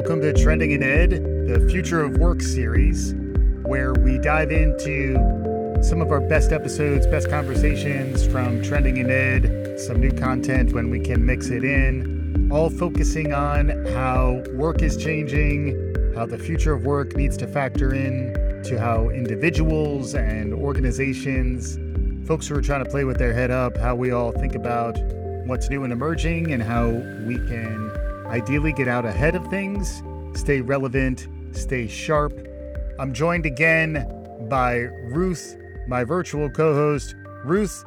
Welcome to Trending in Ed, the Future of Work series, where we dive into some of our best episodes, best conversations from Trending in Ed, some new content when we can mix it in, all focusing on how work is changing, how the future of work needs to factor in to how individuals and organizations, folks who are trying to play with their head up, how we all think about what's new and emerging and how we can ideally get out ahead of things, stay relevant, stay sharp. I'm joined again by Ruth, my virtual co host. Ruth,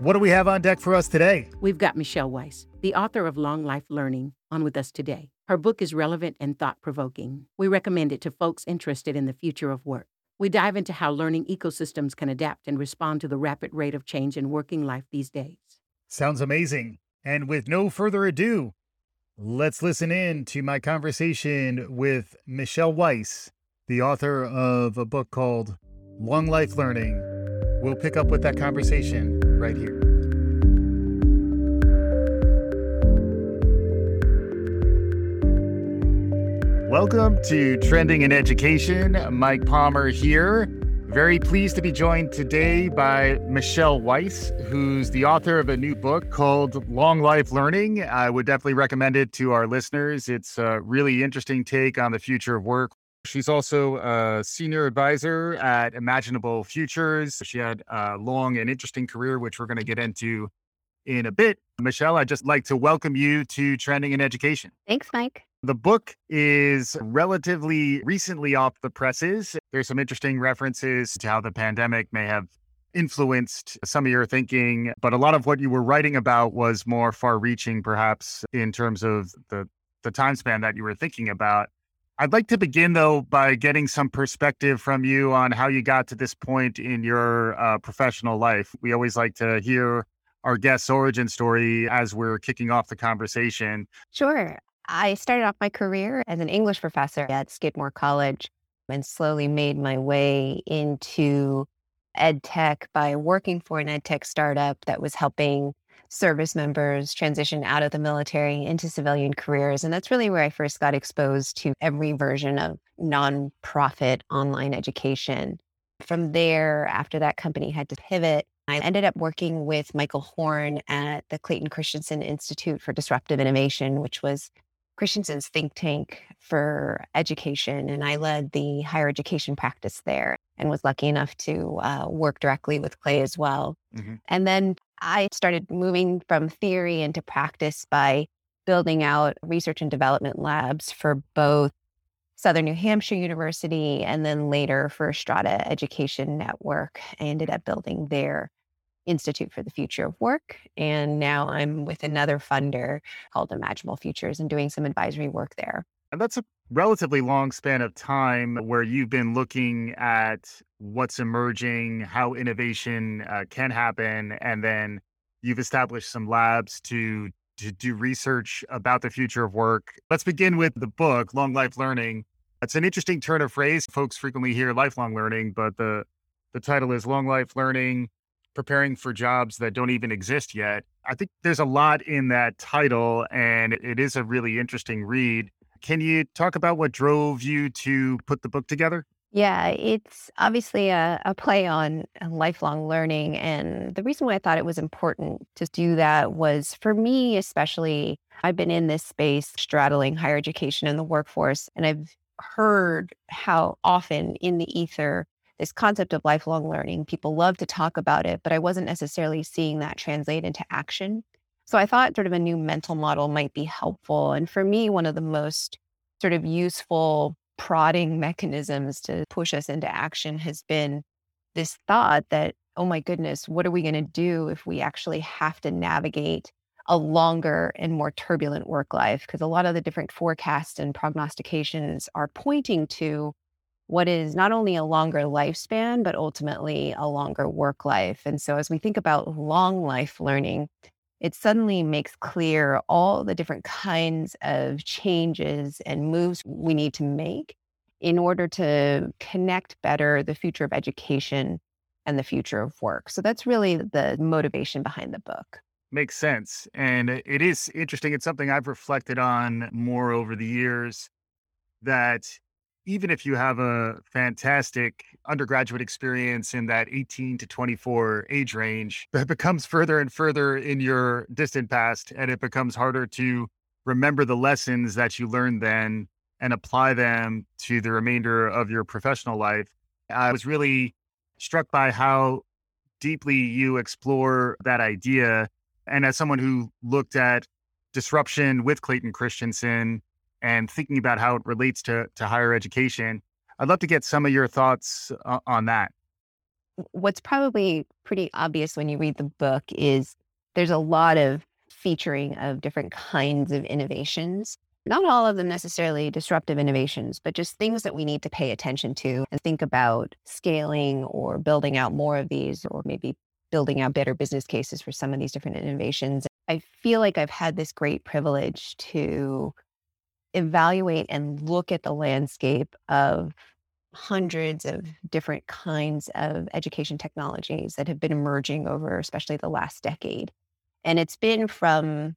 what do we have on deck for us today? We've got Michelle Weise, the author of Long Life Learning, on with us today. Her book is relevant and thought provoking. We recommend it to folks interested in the future of work. We dive into how learning ecosystems can adapt and respond to the rapid rate of change in working life these days. Sounds amazing. And with no further ado, let's listen in to my conversation with Michelle Weise, the author of a book called Long Life Learning. We'll pick up with that conversation right here. Welcome to Trending in Education. Mike Palmer here. Very pleased to be joined today by Michelle Weise, who's the author of a new book called Long Life Learning. I would definitely recommend it to our listeners. It's a really interesting take on the future of work. She's also a senior advisor at Imaginable Futures. She had a long and interesting career, which we're going to get into in a bit. Michelle, I'd just like to welcome you to Trending in Education. Thanks, Mike. The book is relatively recently off the presses. There's some interesting references to how the pandemic may have influenced some of your thinking, but a lot of what you were writing about was more far reaching, perhaps, in terms of the, the time span that you were thinking about. I'd like to begin, though, by getting some perspective from you on how you got to this point in your uh, professional life. We always like to hear our guest's origin story as we're kicking off the conversation. Sure. I started off my career as an English professor at Skidmore College and slowly made my way into ed tech by working for an ed tech startup that was helping service members transition out of the military into civilian careers. And that's really where I first got exposed to every version of nonprofit online education. From there, after that company had to pivot, I ended up working with Michael Horn at the Clayton Christensen Institute for Disruptive Innovation, which was Christensen's think tank for education, and I led the higher education practice there and was lucky enough to uh, work directly with Clay as well. Mm-hmm. And then I started moving from theory into practice by building out research and development labs for both Southern New Hampshire University and then later for Strada Education Network. I ended up building their Institute for the Future of Work. And now I'm with another funder called Imaginable Futures and doing some advisory work there. And that's a relatively long span of time where you've been looking at what's emerging, how innovation uh, can happen, and then you've established some labs to to do research about the future of work. Let's begin with the book, Long Life Learning. It's an interesting turn of phrase. Folks frequently hear lifelong learning, but the the title is Long Life Learning preparing for jobs that don't even exist yet. I think there's a lot in that title, and it is a really interesting read. Can you talk about what drove you to put the book together? Yeah, it's obviously a, a, play on uh, lifelong learning. And the reason why I thought it was important to do that was for me, especially, I've been in this space straddling higher education and the workforce, and I've heard how often in the ether this concept of lifelong learning. People love to talk about it, but I wasn't necessarily seeing that translate into action. So I thought sort of a new mental model might be helpful. And for me, one of the most sort of useful prodding mechanisms to push us into action has been this thought that, oh my goodness, what are we going to do if we actually have to navigate a longer and more turbulent work life? Because a lot of the different forecasts and prognostications are pointing to what is not only a longer lifespan, but ultimately a longer work life. And so, as we think about long life learning, it suddenly makes clear all the different kinds of changes and moves we need to make in order to connect better the future of education and the future of work. So, that's really the motivation behind the book. Makes sense. And it is interesting. It's something I've reflected on more over the years that even if you have a fantastic undergraduate experience in that 18 to 24 age range, it becomes further and further in your distant past, and it becomes harder to remember the lessons that you learned then and apply them to the remainder of your professional life. I was really struck by how deeply you explore that idea. And as someone who looked at disruption with Clayton Christensen and thinking about how it relates to, to higher education, I'd love to get some of your thoughts uh, on that. What's probably pretty obvious when you read the book is there's a lot of featuring of different kinds of innovations not all of them necessarily disruptive innovations, but just things that we need to pay attention to and think about scaling or building out more of these, or maybe building out better business cases for some of these different innovations. I feel like I've had this great privilege to evaluate and look at the landscape of hundreds of different kinds of education technologies that have been emerging over especially the last decade. And it's been from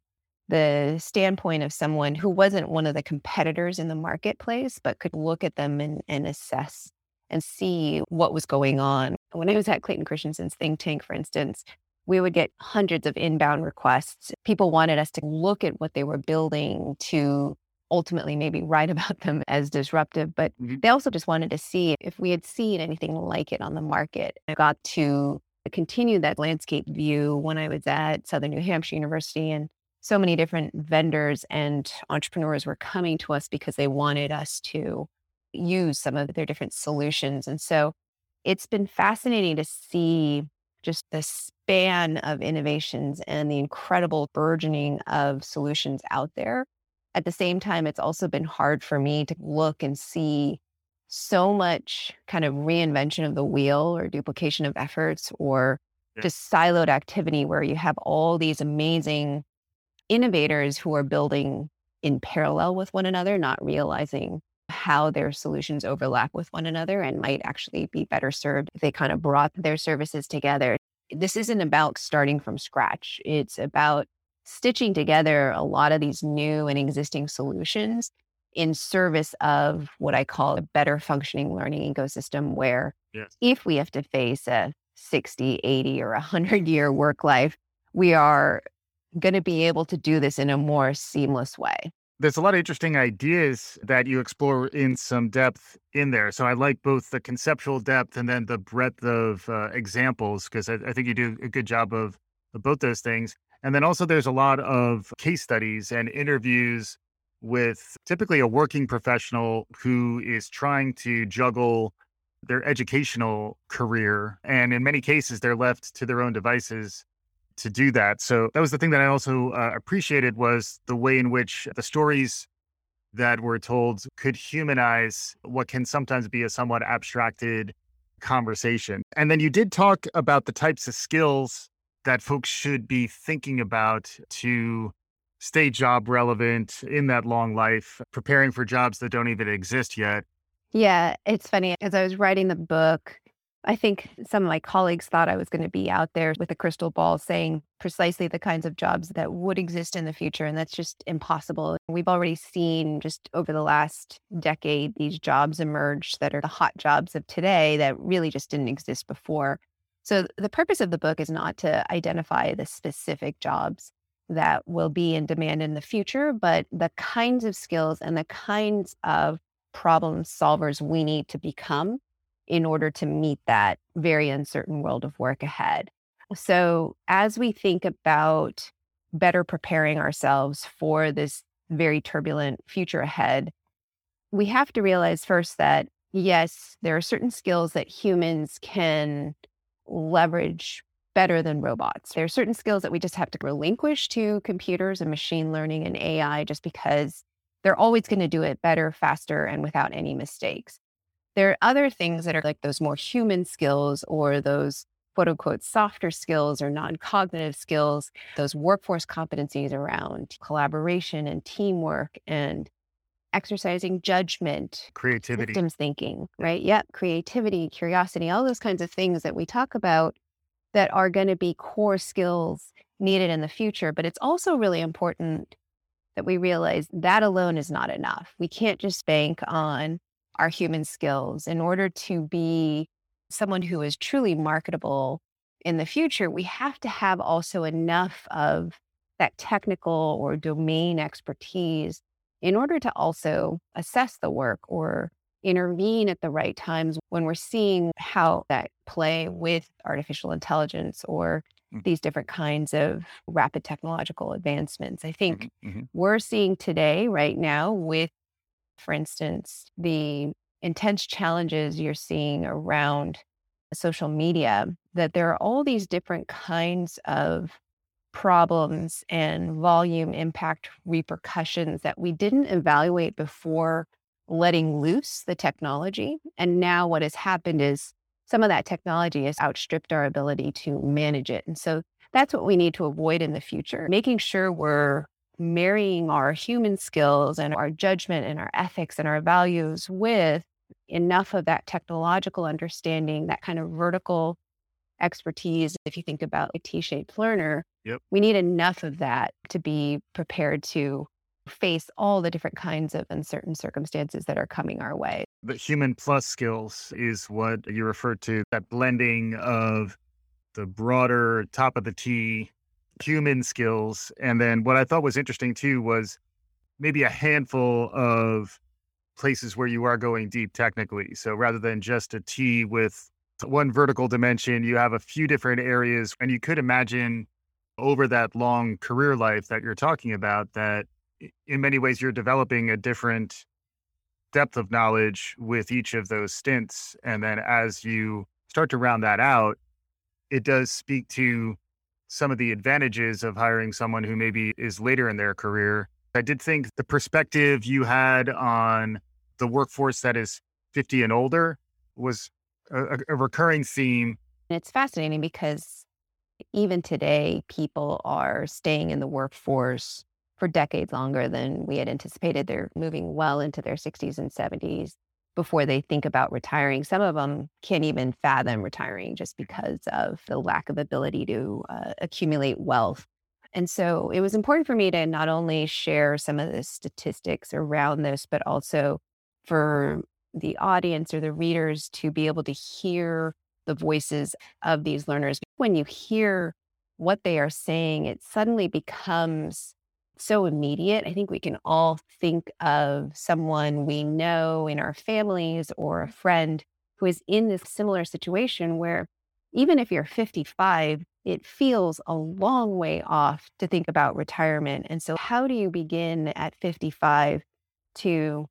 the standpoint of someone who wasn't one of the competitors in the marketplace, but could look at them and, and assess and see what was going on. When I was at Clayton Christensen's think tank, for instance, we would get hundreds of inbound requests. People wanted us to look at what they were building to ultimately maybe write about them as disruptive, but mm-hmm. they also just wanted to see if we had seen anything like it on the market. I got to continue that landscape view when I was at Southern New Hampshire University and so many different vendors and entrepreneurs were coming to us because they wanted us to use some of their different solutions. And so it's been fascinating to see just the span of innovations and the incredible burgeoning of solutions out there. At the same time, it's also been hard for me to look and see so much kind of reinvention of the wheel or duplication of efforts or yeah. just siloed activity where you have all these amazing innovators who are building in parallel with one another, not realizing how their solutions overlap with one another and might actually be better served if they kind of brought their services together. This isn't about starting from scratch. It's about stitching together a lot of these new and existing solutions in service of what I call a better functioning learning ecosystem where yes. if we have to face a 60, 80 or 100 year work life, we are going to be able to do this in a more seamless way. There's a lot of interesting ideas that you explore in some depth in there. So I like both the conceptual depth and then the breadth of uh, examples because I, I think you do a good job of, of both those things. And then also there's a lot of case studies and interviews with typically a working professional who is trying to juggle their educational career. And in many cases, they're left to their own devices to do that. So that was the thing that I also uh, appreciated was the way in which the stories that were told could humanize what can sometimes be a somewhat abstracted conversation. And then you did talk about the types of skills that folks should be thinking about to stay job relevant in that long life, preparing for jobs that don't even exist yet. Yeah, it's funny. As I was writing the book, I think some of my colleagues thought I was going to be out there with a crystal ball saying precisely the kinds of jobs that would exist in the future. And that's just impossible. We've already seen just over the last decade these jobs emerge that are the hot jobs of today that really just didn't exist before. So the purpose of the book is not to identify the specific jobs that will be in demand in the future, but the kinds of skills and the kinds of problem solvers we need to become in order to meet that very uncertain world of work ahead. So, as we think about better preparing ourselves for this very turbulent future ahead, we have to realize first that yes, there are certain skills that humans can leverage better than robots. There are certain skills that we just have to relinquish to computers and machine learning and AI just because they're always going to do it better, faster, and without any mistakes. There are other things that are like those more human skills or those quote unquote softer skills or non cognitive skills, those workforce competencies around collaboration and teamwork and exercising judgment, creativity, systems thinking, right? Yep. Creativity, curiosity, all those kinds of things that we talk about that are going to be core skills needed in the future. But it's also really important that we realize that alone is not enough. We can't just bank on our human skills in order to be someone who is truly marketable in the future. We have to have also enough of that technical or domain expertise in order to also assess the work or intervene at the right times when we're seeing how that play with artificial intelligence or mm. these different kinds of rapid technological advancements. I think mm-hmm, mm-hmm. we're seeing today, right now, with, for instance, the intense challenges you're seeing around social media, that there are all these different kinds of problems and volume impact repercussions that we didn't evaluate before letting loose the technology. And now what has happened is some of that technology has outstripped our ability to manage it. And so that's what we need to avoid in the future, making sure we're marrying our human skills and our judgment and our ethics and our values with enough of that technological understanding, that kind of vertical expertise. If you think about a T shaped learner, yep. we need enough of that to be prepared to face all the different kinds of uncertain circumstances that are coming our way. The human plus skills is what you referred to that blending of the broader top of the T human skills. And then what I thought was interesting too was maybe a handful of places where you are going deep technically. So rather than just a T with one vertical dimension, you have a few different areas. And you could imagine over that long career life that you're talking about that in many ways you're developing a different depth of knowledge with each of those stints. And then as you start to round that out, it does speak to some of the advantages of hiring someone who maybe is later in their career. I did think the perspective you had on the workforce that is 50 and older was a, a recurring theme. It's fascinating because even today, people are staying in the workforce for decades longer than we had anticipated. They're moving well into their 60s and 70s before they think about retiring. Some of them can't even fathom retiring just because of the lack of ability to uh, accumulate wealth. And so it was important for me to not only share some of the statistics around this, but also for the audience or the readers to be able to hear the voices of these learners. When you hear what they are saying, it suddenly becomes so immediate. I think we can all think of someone we know in our families or a friend who is in this similar situation where even if you're 55, it feels a long way off to think about retirement. And so, how do you begin at 55 to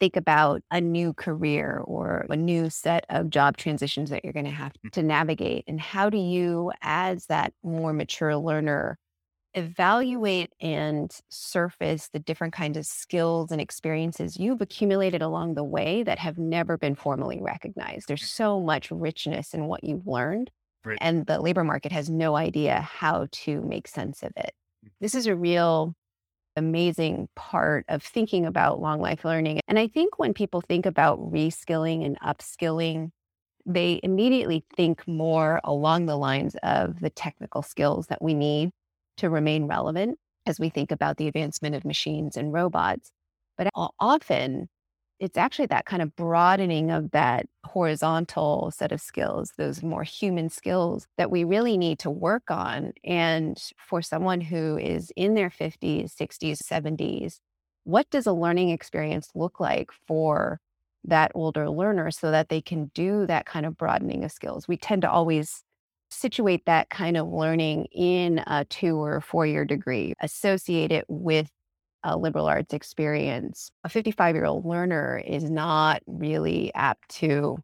think about a new career or a new set of job transitions that you're going to have mm. to navigate? And how do you, as that more mature learner, evaluate and surface the different kinds of skills and experiences you've accumulated along the way that have never been formally recognized. There's so much richness in what you've learned, right. and the labor market has no idea how to make sense of it. Mm. This is a real amazing part of thinking about long life learning. And I think when people think about reskilling and upskilling, they immediately think more along the lines of the technical skills that we need to remain relevant as we think about the advancement of machines and robots. But often it's actually that kind of broadening of that horizontal set of skills, those more human skills that we really need to work on. And for someone who is in their 50s, 60s, 70s, what does a learning experience look like for that older learner so that they can do that kind of broadening of skills? We tend to always situate that kind of learning in a two or four year degree, associate it with a liberal arts experience, a 55 year old learner is not really apt to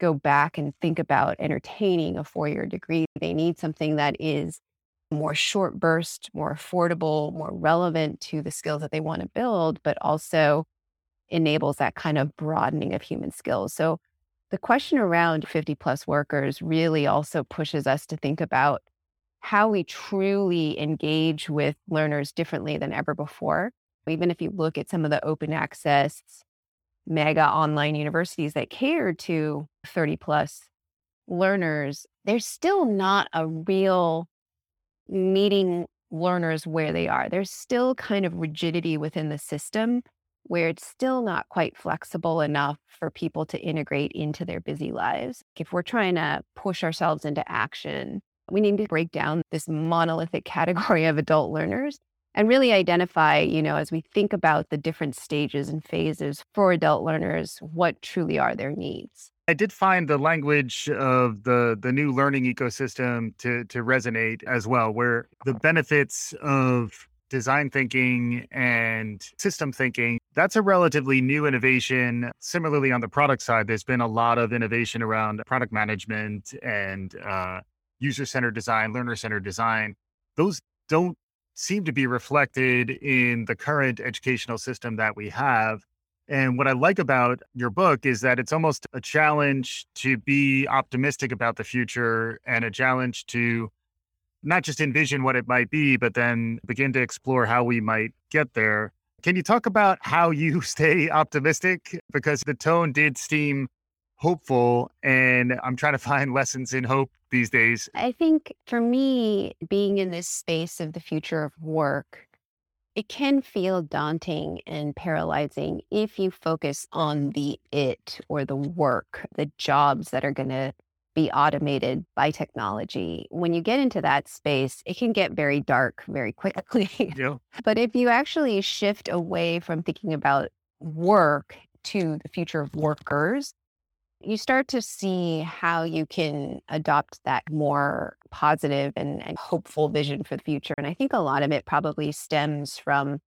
go back and think about entertaining a four year degree. They need something that is more short burst, more affordable, more relevant to the skills that they want to build, but also enables that kind of broadening of human skills. So the question around 50 plus workers really also pushes us to think about how we truly engage with learners differently than ever before. Even if you look at some of the open access mega online universities that cater to 30 plus learners, there's still not a real meeting learners where they are. There's still kind of rigidity within the system where it's still not quite flexible enough for people to integrate into their busy lives. If we're trying to push ourselves into action, we need to break down this monolithic category of adult learners and really identify, you know, as we think about the different stages and phases for adult learners, what truly are their needs. I did find the language of the the new learning ecosystem to to resonate as well, where the benefits of design thinking and system thinking that's a relatively new innovation similarly on the product side there's been a lot of innovation around product management and uh, user-centered design learner-centered design those don't seem to be reflected in the current educational system that we have and what I like about your book is that it's almost a challenge to be optimistic about the future and a challenge to not just envision what it might be, but then begin to explore how we might get there. Can you talk about how you stay optimistic? Because the tone did seem hopeful, and I'm trying to find lessons in hope these days. I think for me, being in this space of the future of work, it can feel daunting and paralyzing if you focus on the it or the work, the jobs that are going to be automated by technology. When you get into that space, it can get very dark very quickly. Yeah. but if you actually shift away from thinking about work to the future of workers, you start to see how you can adopt that more positive and, and hopeful vision for the future. And I think a lot of it probably stems from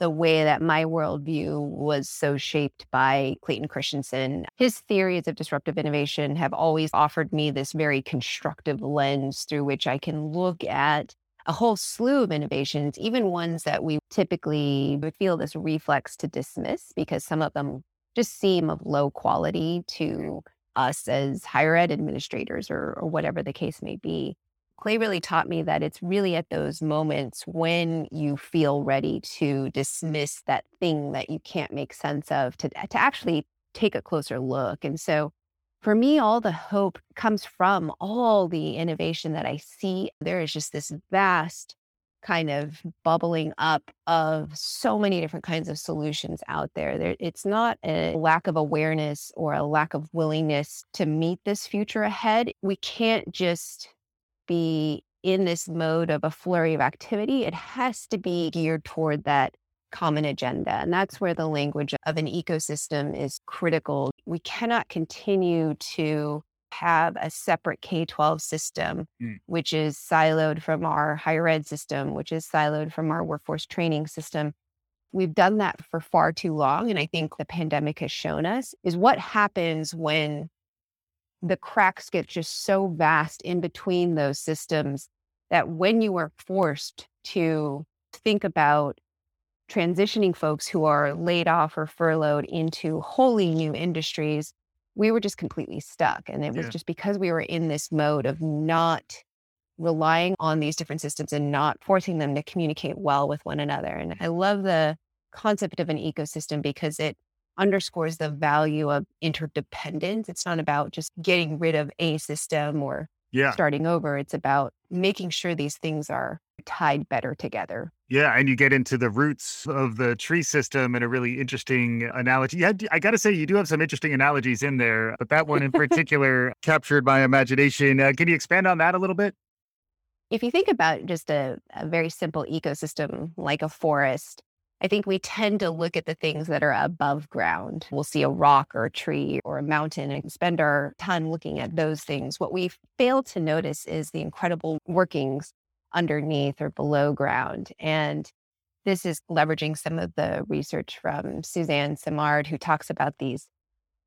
the way that my worldview was so shaped by Clayton Christensen. His theories of disruptive innovation have always offered me this very constructive lens through which I can look at a whole slew of innovations, even ones that we typically would feel this reflex to dismiss because some of them just seem of low quality mm-hmm. to us as higher ed administrators or, or whatever the case may be. Clay really taught me that it's really at those moments when you feel ready to dismiss that thing that you can't make sense of to, to actually take a closer look. And so for me, all the hope comes from all the innovation that I see. There is just this vast kind of bubbling up of so many different kinds of solutions out there. there. It's not a lack of awareness or a lack of willingness to meet this future ahead. We can't just be in this mode of a flurry of activity. It has to be geared toward that common agenda. And that's where the language of an ecosystem is critical. We cannot continue to have a separate K 12 system, mm. which is siloed from our higher ed system, which is siloed from our workforce training system. We've done that for far too long. And I think the pandemic has shown us is what happens when the cracks get just so vast in between those systems that when you are forced to think about transitioning folks who are laid off or furloughed into wholly new industries, we were just completely stuck. And it was yeah. just because we were in this mode of not relying on these different systems and not forcing them to communicate well with one another. And I love the concept of an ecosystem because it underscores the value of interdependence. It's not about just getting rid of a system or yeah. starting over. It's about making sure these things are tied better together. Yeah, and you get into the roots of the tree system in a really interesting analogy. Yeah, I got to say, you do have some interesting analogies in there, but that one in particular captured my imagination. Uh, can you expand on that a little bit? If you think about just a, a very simple ecosystem like a forest, I think we tend to look at the things that are above ground. We'll see a rock or a tree or a mountain and spend our time looking at those things. What we fail to notice is the incredible workings underneath or below ground. And this is leveraging some of the research from Suzanne Simard, who talks about these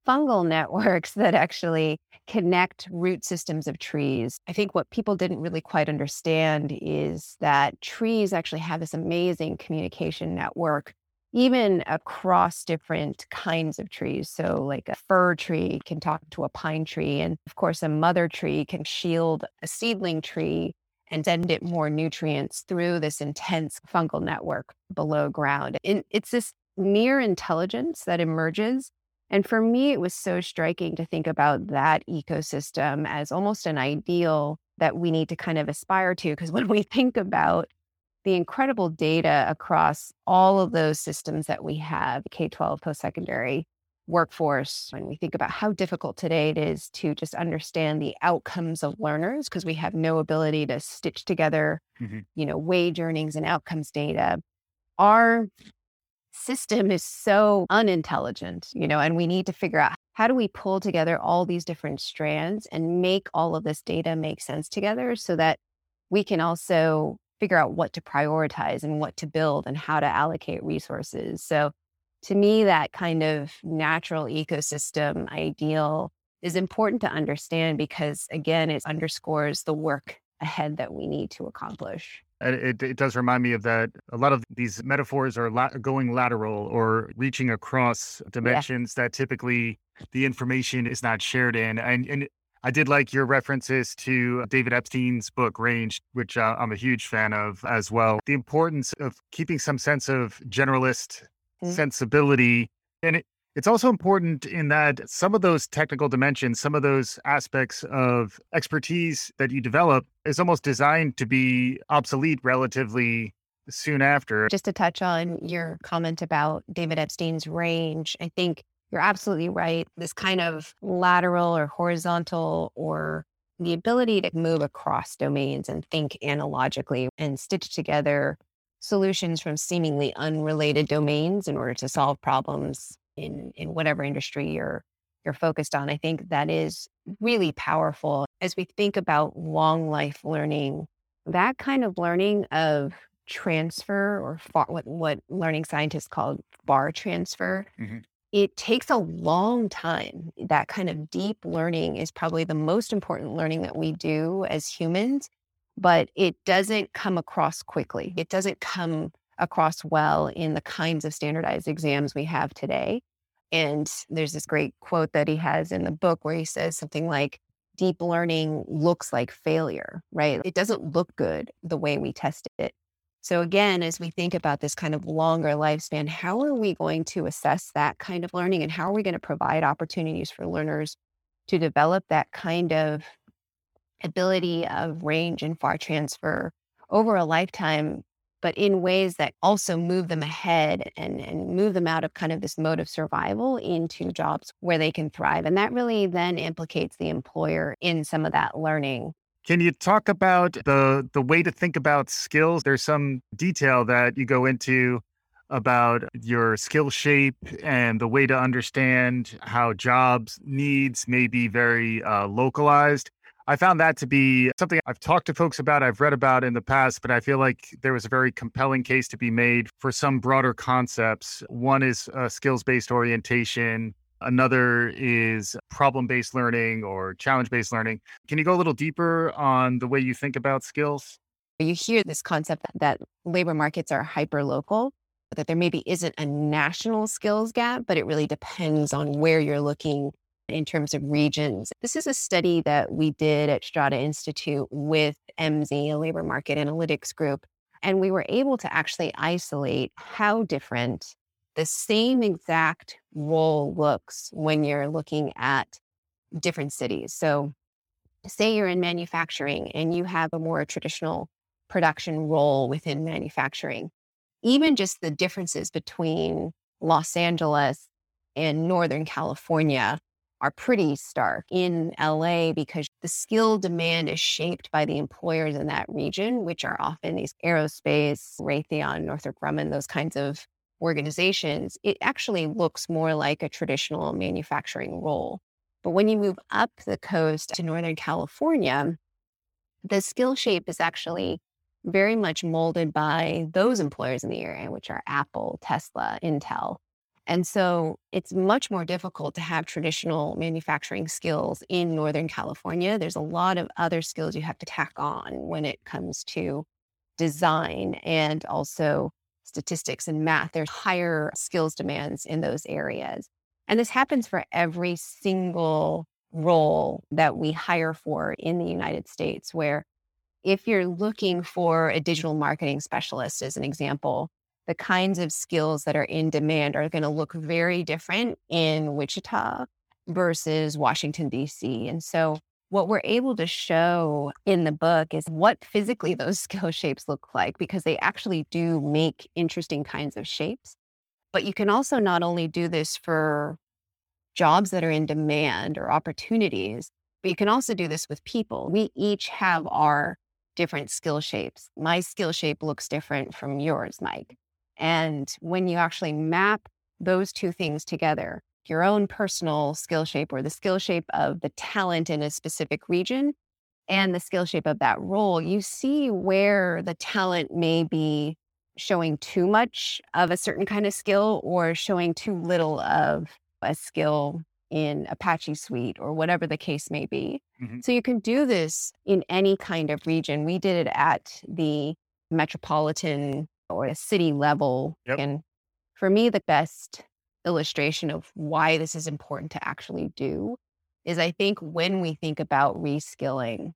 fungal networks that actually connect root systems of trees. I think what people didn't really quite understand is that trees actually have this amazing communication network even across different kinds of trees. So, like a fir tree can talk to a pine tree. And of course, a mother tree can shield a seedling tree and send it more nutrients through this intense fungal network below ground. And it's this near intelligence that emerges. And for me, it was so striking to think about that ecosystem as almost an ideal that we need to kind of aspire to. Because when we think about the incredible data across all of those systems that we have K 12, post secondary, workforce. When we think about how difficult today it is to just understand the outcomes of learners, because we have no ability to stitch together, mm-hmm. you know, wage earnings and outcomes data. Our system is so unintelligent, you know, and we need to figure out how do we pull together all these different strands and make all of this data make sense together so that we can also figure out what to prioritize and what to build and how to allocate resources. So to me, that kind of natural ecosystem ideal is important to understand because again, it underscores the work ahead that we need to accomplish. It, it does remind me of that. A lot of these metaphors are la- going lateral or reaching across dimensions yeah. that typically the information is not shared in. And, and I did like your references to David Epstein's book, Range, which uh, I'm a huge fan of as well. The importance of keeping some sense of generalist mm-hmm. sensibility. And it, it's also important in that some of those technical dimensions, some of those aspects of expertise that you develop is almost designed to be obsolete relatively soon after. Just to touch on your comment about David Epstein's range, I think you're absolutely right. This kind of lateral or horizontal or the ability to move across domains and think analogically and stitch together solutions from seemingly unrelated domains in order to solve problems in in whatever industry you're you're focused on. I think that is really powerful as we think about long life learning. That kind of learning of transfer or far, what what learning scientists call far transfer. Mm-hmm. It takes a long time. That kind of deep learning is probably the most important learning that we do as humans, but it doesn't come across quickly. It doesn't come across well in the kinds of standardized exams we have today. And there's this great quote that he has in the book where he says something like, deep learning looks like failure, right? It doesn't look good the way we test it. So, again, as we think about this kind of longer lifespan, how are we going to assess that kind of learning and how are we going to provide opportunities for learners to develop that kind of ability of range and far transfer over a lifetime but in ways that also move them ahead and, and move them out of kind of this mode of survival into jobs where they can thrive. And that really then implicates the employer in some of that learning. Can you talk about the the way to think about skills? There's some detail that you go into about your skill shape and the way to understand how jobs needs may be very uh, localized. I found that to be something I've talked to folks about, I've read about in the past, but I feel like there was a very compelling case to be made for some broader concepts. One is uh, skills based orientation, another is problem based learning or challenge based learning. Can you go a little deeper on the way you think about skills? You hear this concept that labor markets are hyper local that there maybe isn't a national skills gap, but it really depends on where you're looking in terms of regions. This is a study that we did at Strada Institute with Emsi, a labor market analytics group. And we were able to actually isolate how different the same exact role looks when you're looking at different cities. So, say you're in manufacturing and you have a more traditional production role within manufacturing, even just the differences between Los Angeles and Northern California are pretty stark in LA because the skill demand is shaped by the employers in that region, which are often these aerospace, Raytheon, Northrop Grumman, those kinds of organizations. It actually looks more like a traditional manufacturing role. But when you move up the coast to Northern California, the skill shape is actually very much molded by those employers in the area, which are Apple, Tesla, Intel. And so it's much more difficult to have traditional manufacturing skills in Northern California. There's a lot of other skills you have to tack on when it comes to design and also statistics and math. There's higher skills demands in those areas. And this happens for every single role that we hire for in the United States, where if you're looking for a digital marketing specialist, as an example, the kinds of skills that are in demand are going to look very different in Wichita versus Washington, D.C. And so what we're able to show in the book is what physically those skill shapes look like because they actually do make interesting kinds of shapes. But you can also not only do this for jobs that are in demand or opportunities, but you can also do this with people. We each have our different skill shapes. My skill shape looks different from yours, Mike. And when you actually map those two things together, your own personal skill shape or the skill shape of the talent in a specific region and the skill shape of that role, you see where the talent may be showing too much of a certain kind of skill or showing too little of a skill in Apache Suite or whatever the case may be. Mm-hmm. So you can do this in any kind of region. We did it at the metropolitan or a city level. Yep. And for me, the best illustration of why this is important to actually do is I think when we think about reskilling,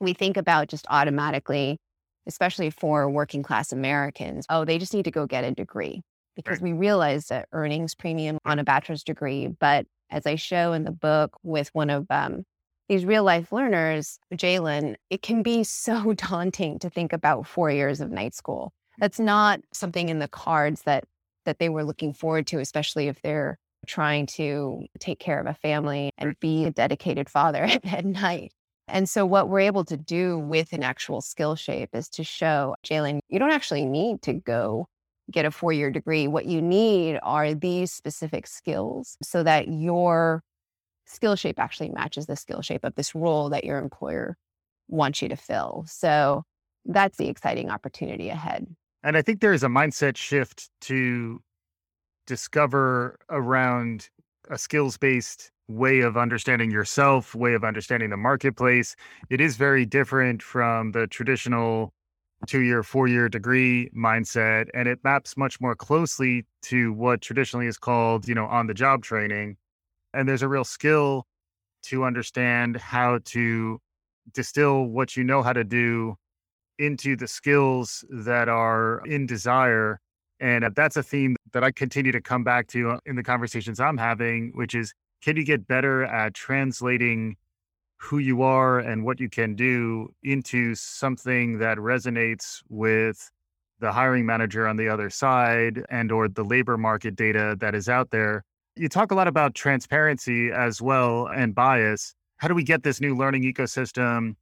we think about just automatically, especially for working class Americans, oh, they just need to go get a degree because right. we realize that earnings premium on a bachelor's degree. But as I show in the book with one of um, these real life learners, Jalen, it can be so daunting to think about four years of night school. That's not something in the cards that that they were looking forward to, especially if they're trying to take care of a family and be a dedicated father at night. And so, what we're able to do with an actual skill shape is to show Jalen, you don't actually need to go get a four year degree. What you need are these specific skills so that your skill shape actually matches the skill shape of this role that your employer wants you to fill. So, that's the exciting opportunity ahead. And I think there is a mindset shift to discover around a skills based way of understanding yourself, way of understanding the marketplace. It is very different from the traditional two year, four year degree mindset. And it maps much more closely to what traditionally is called, you know, on the job training. And there's a real skill to understand how to distill what you know how to do into the skills that are in desire. And that's a theme that I continue to come back to uh, in the conversations I'm having, which is can you get better at translating who you are and what you can do into something that resonates with the hiring manager on the other side and or the labor market data that is out there you talk a lot about transparency as well and bias how do we get this new learning ecosystem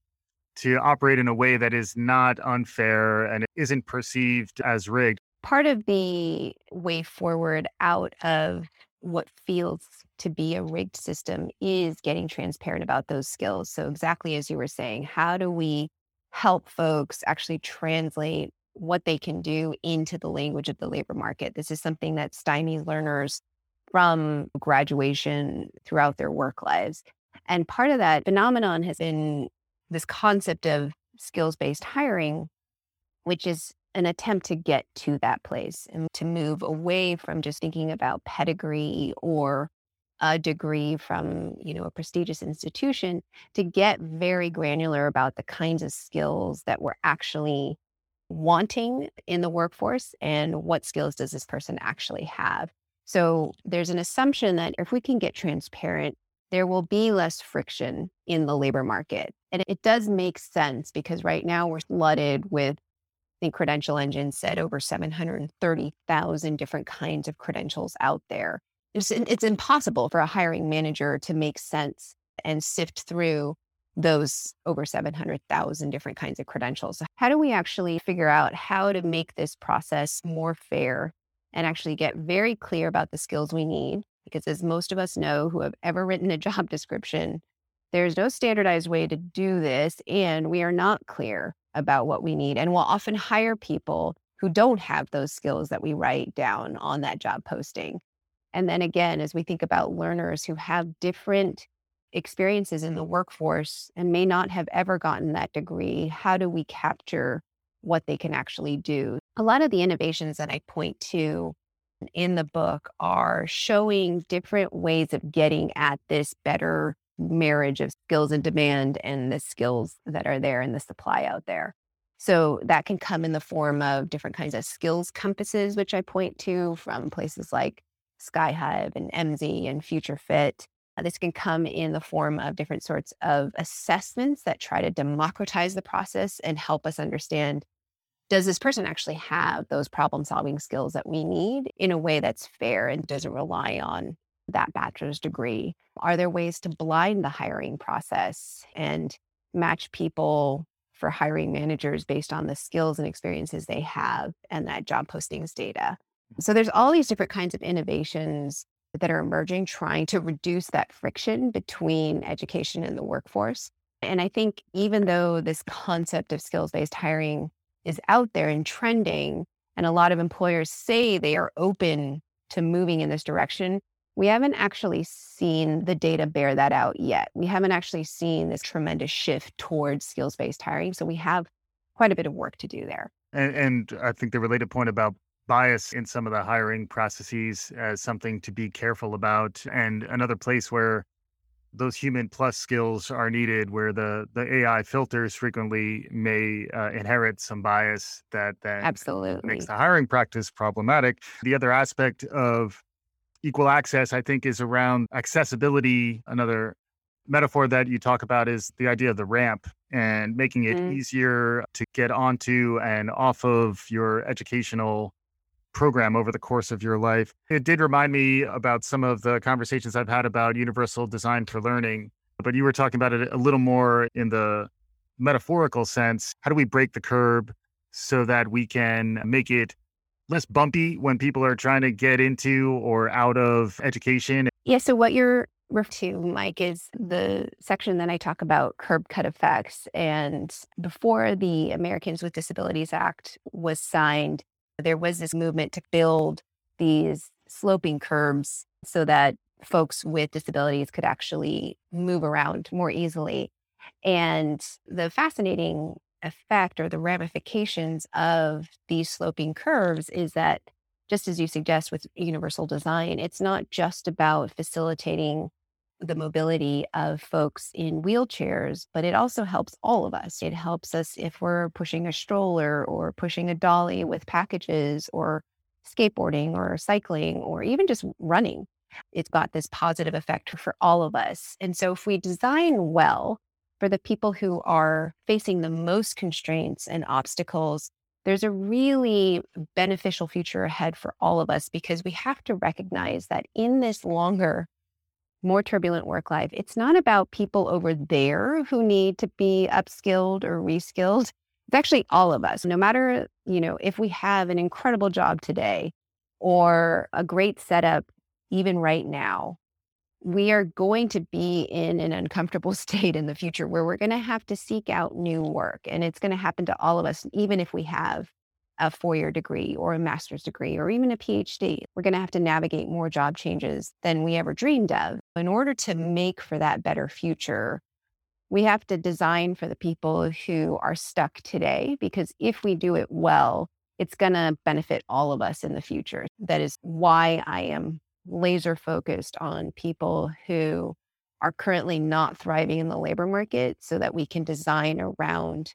to operate in a way that is not unfair and isn't perceived as rigged. Part of the way forward out of what feels to be a rigged system is getting transparent about those skills. So, exactly as you were saying, how do we help folks actually translate what they can do into the language of the labor market? This is something that stymies learners from graduation throughout their work lives. And part of that phenomenon has been this concept of skills based hiring, which is an attempt to get to that place and to move away from just thinking about pedigree or a degree from you know a prestigious institution to get very granular about the kinds of skills that we're actually wanting in the workforce and what skills does this person actually have so there's an assumption that if we can get transparent there will be less friction in the labor market. And it does make sense because right now we're flooded with, I think Credential Engine said over 730,000 different kinds of credentials out there. It's, it's impossible for a hiring manager to make sense and sift through those over 700,000 different kinds of credentials. So how do we actually figure out how to make this process more fair and actually get very clear about the skills we need because as most of us know who have ever written a job description, there's no standardized way to do this. And we are not clear about what we need. And we'll often hire people who don't have those skills that we write down on that job posting. And then again, as we think about learners who have different experiences in the workforce and may not have ever gotten that degree, how do we capture what they can actually do? A lot of the innovations that I point to in the book are showing different ways of getting at this better marriage of skills and demand and the skills that are there and the supply out there. So that can come in the form of different kinds of skills compasses, which I point to from places like Skyhive and Emsi and Future Fit. Uh, this can come in the form of different sorts of assessments that try to democratize the process and help us understand does this person actually have those problem solving skills that we need in a way that's fair and doesn't rely on that bachelor's degree? Are there ways to blind the hiring process and match people for hiring managers based on the skills and experiences they have and that job postings data? Mm-hmm. So there's all these different kinds of innovations that are emerging trying to reduce that friction between education and the workforce. And I think even though this concept of skills based hiring is out there and trending, and a lot of employers say they are open to moving in this direction, we haven't actually seen the data bear that out yet. We haven't actually seen this tremendous shift towards skills based hiring. So we have quite a bit of work to do there. And, and I think the related point about bias in some of the hiring processes as something to be careful about, and another place where those human plus skills are needed where the the AI filters frequently may uh, inherit some bias that that absolutely makes the hiring practice problematic. The other aspect of equal access, I think, is around accessibility. Another metaphor that you talk about is the idea of the ramp and making it mm. easier to get onto and off of your educational program over the course of your life. It did remind me about some of the conversations I've had about universal design for learning, but you were talking about it a little more in the metaphorical sense. How do we break the curb so that we can make it less bumpy when people are trying to get into or out of education? Yeah. So, what you're referring to, Mike, is the section that I talk about curb cut effects. And before the Americans with Disabilities Act was signed, there was this movement to build these sloping curbs so that folks with disabilities could actually move around more easily. And the fascinating effect or the ramifications of these sloping curves is that, just as you suggest with universal design, it's not just about facilitating the mobility of folks in wheelchairs, but it also helps all of us. It helps us if we're pushing a stroller or pushing a dolly with packages or skateboarding or cycling or even just running. It's got this positive effect for all of us. And so if we design well for the people who are facing the most constraints and obstacles, there's a really beneficial future ahead for all of us because we have to recognize that in this longer more turbulent work life, it's not about people over there who need to be upskilled or reskilled. It's actually all of us. No matter, you know, if we have an incredible job today or a great setup even right now, we are going to be in an uncomfortable state in the future where we're going to have to seek out new work. And it's going to happen to all of us, even if we have a four year degree or a master's degree or even a PhD. We're going to have to navigate more job changes than we ever dreamed of. In order to make for that better future, we have to design for the people who are stuck today, because if we do it well, it's going to benefit all of us in the future. That is why I am laser focused on people who are currently not thriving in the labor market so that we can design around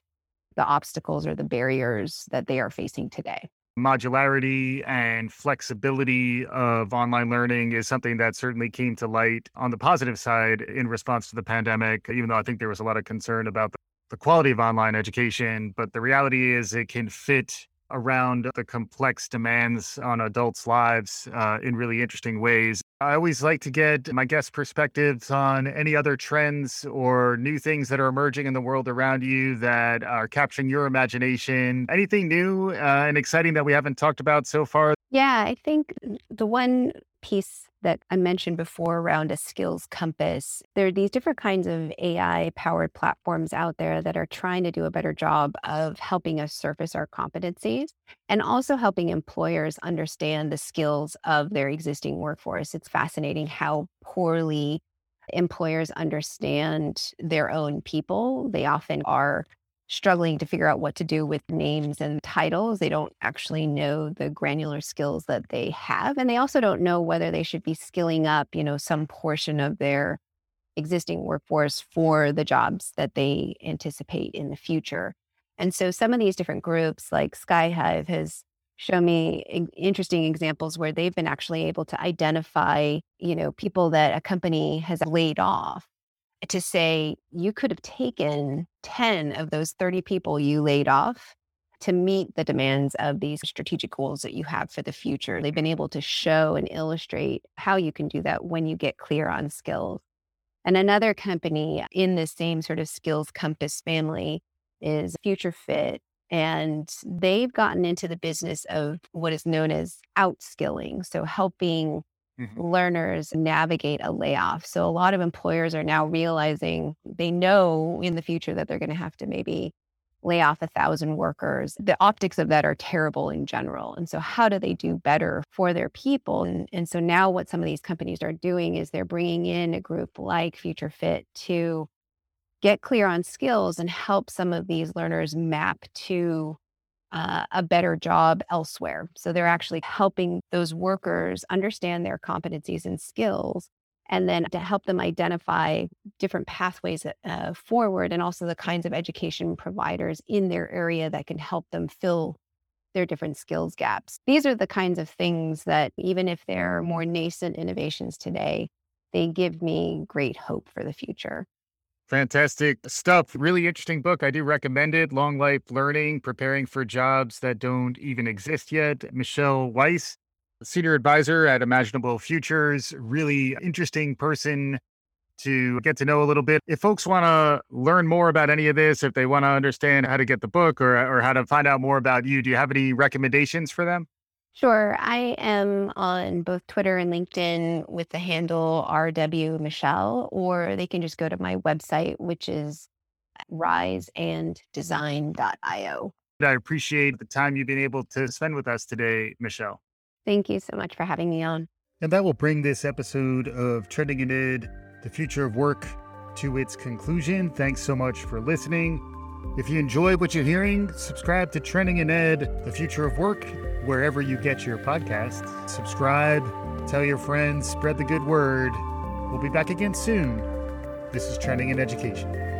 the obstacles or the barriers that they are facing today. Modularity and flexibility of online learning is something that certainly came to light on the positive side in response to the pandemic, even though I think there was a lot of concern about the, quality of online education. But the reality is, it can fit around the complex demands on adults' lives uh, in really interesting ways. I always like to get my guest perspectives on any other trends or new things that are emerging in the world around you that are capturing your imagination. Anything new uh, and exciting that we haven't talked about so far? Yeah, I think the one piece that I mentioned before around a skills compass. There are these different kinds of AI powered platforms out there that are trying to do a better job of helping us surface our competencies and also helping employers understand the skills of their existing workforce. It's fascinating how poorly employers understand their own people. They often are struggling to figure out what to do with names and titles. They don't actually know the granular skills that they have. And they also don't know whether they should be skilling up, you know, some portion of their existing workforce for the jobs that they anticipate in the future. And so some of these different groups like Skyhive has shown me interesting examples where they've been actually able to identify, you know, people that a company has laid off to say you could have taken 10 of those 30 people you laid off to meet the demands of these strategic goals that you have for the future. They've been able to show and illustrate how you can do that when you get clear on skills. And another company in the same sort of skills compass family is Future Fit. And they've gotten into the business of what is known as outskilling. So helping mm-hmm. learners navigate a layoff. So a lot of employers are now realizing they know in the future that they're going to have to maybe lay off a thousand workers. The optics of that are terrible in general. And so, how do they do better for their people? And, and so, now what some of these companies are doing is they're bringing in a group like Future Fit to get clear on skills and help some of these learners map to uh, a better job elsewhere. So they're actually helping those workers understand their competencies and skills and then to help them identify different pathways uh, forward and also the kinds of education providers in their area that can help them fill their different skills gaps. These are the kinds of things that, even if they're more nascent innovations today, they give me great hope for the future. Fantastic stuff. Really interesting book. I do recommend it. Long Life Learning Preparing for Jobs That Don't Even Exist Yet. Michelle Weise senior advisor at Imaginable Futures. Really interesting person to get to know a little bit. If folks want to learn more about any of this, if they want to understand how to get the book or, or how to find out more about you, do you have any recommendations for them? Sure. I am on both Twitter and LinkedIn with the handle RW Michelle, or they can just go to my website, which is riseanddesign.io. I appreciate the time you've been able to spend with us today, Michelle. Thank you so much for having me on. And that will bring this episode of Trending in Ed, the future of work, to its conclusion. Thanks so much for listening. If you enjoy what you're hearing, subscribe to Trending in Ed, the future of work, wherever you get your podcasts. Subscribe, tell your friends, spread the good word. We'll be back again soon. This is Trending in Education.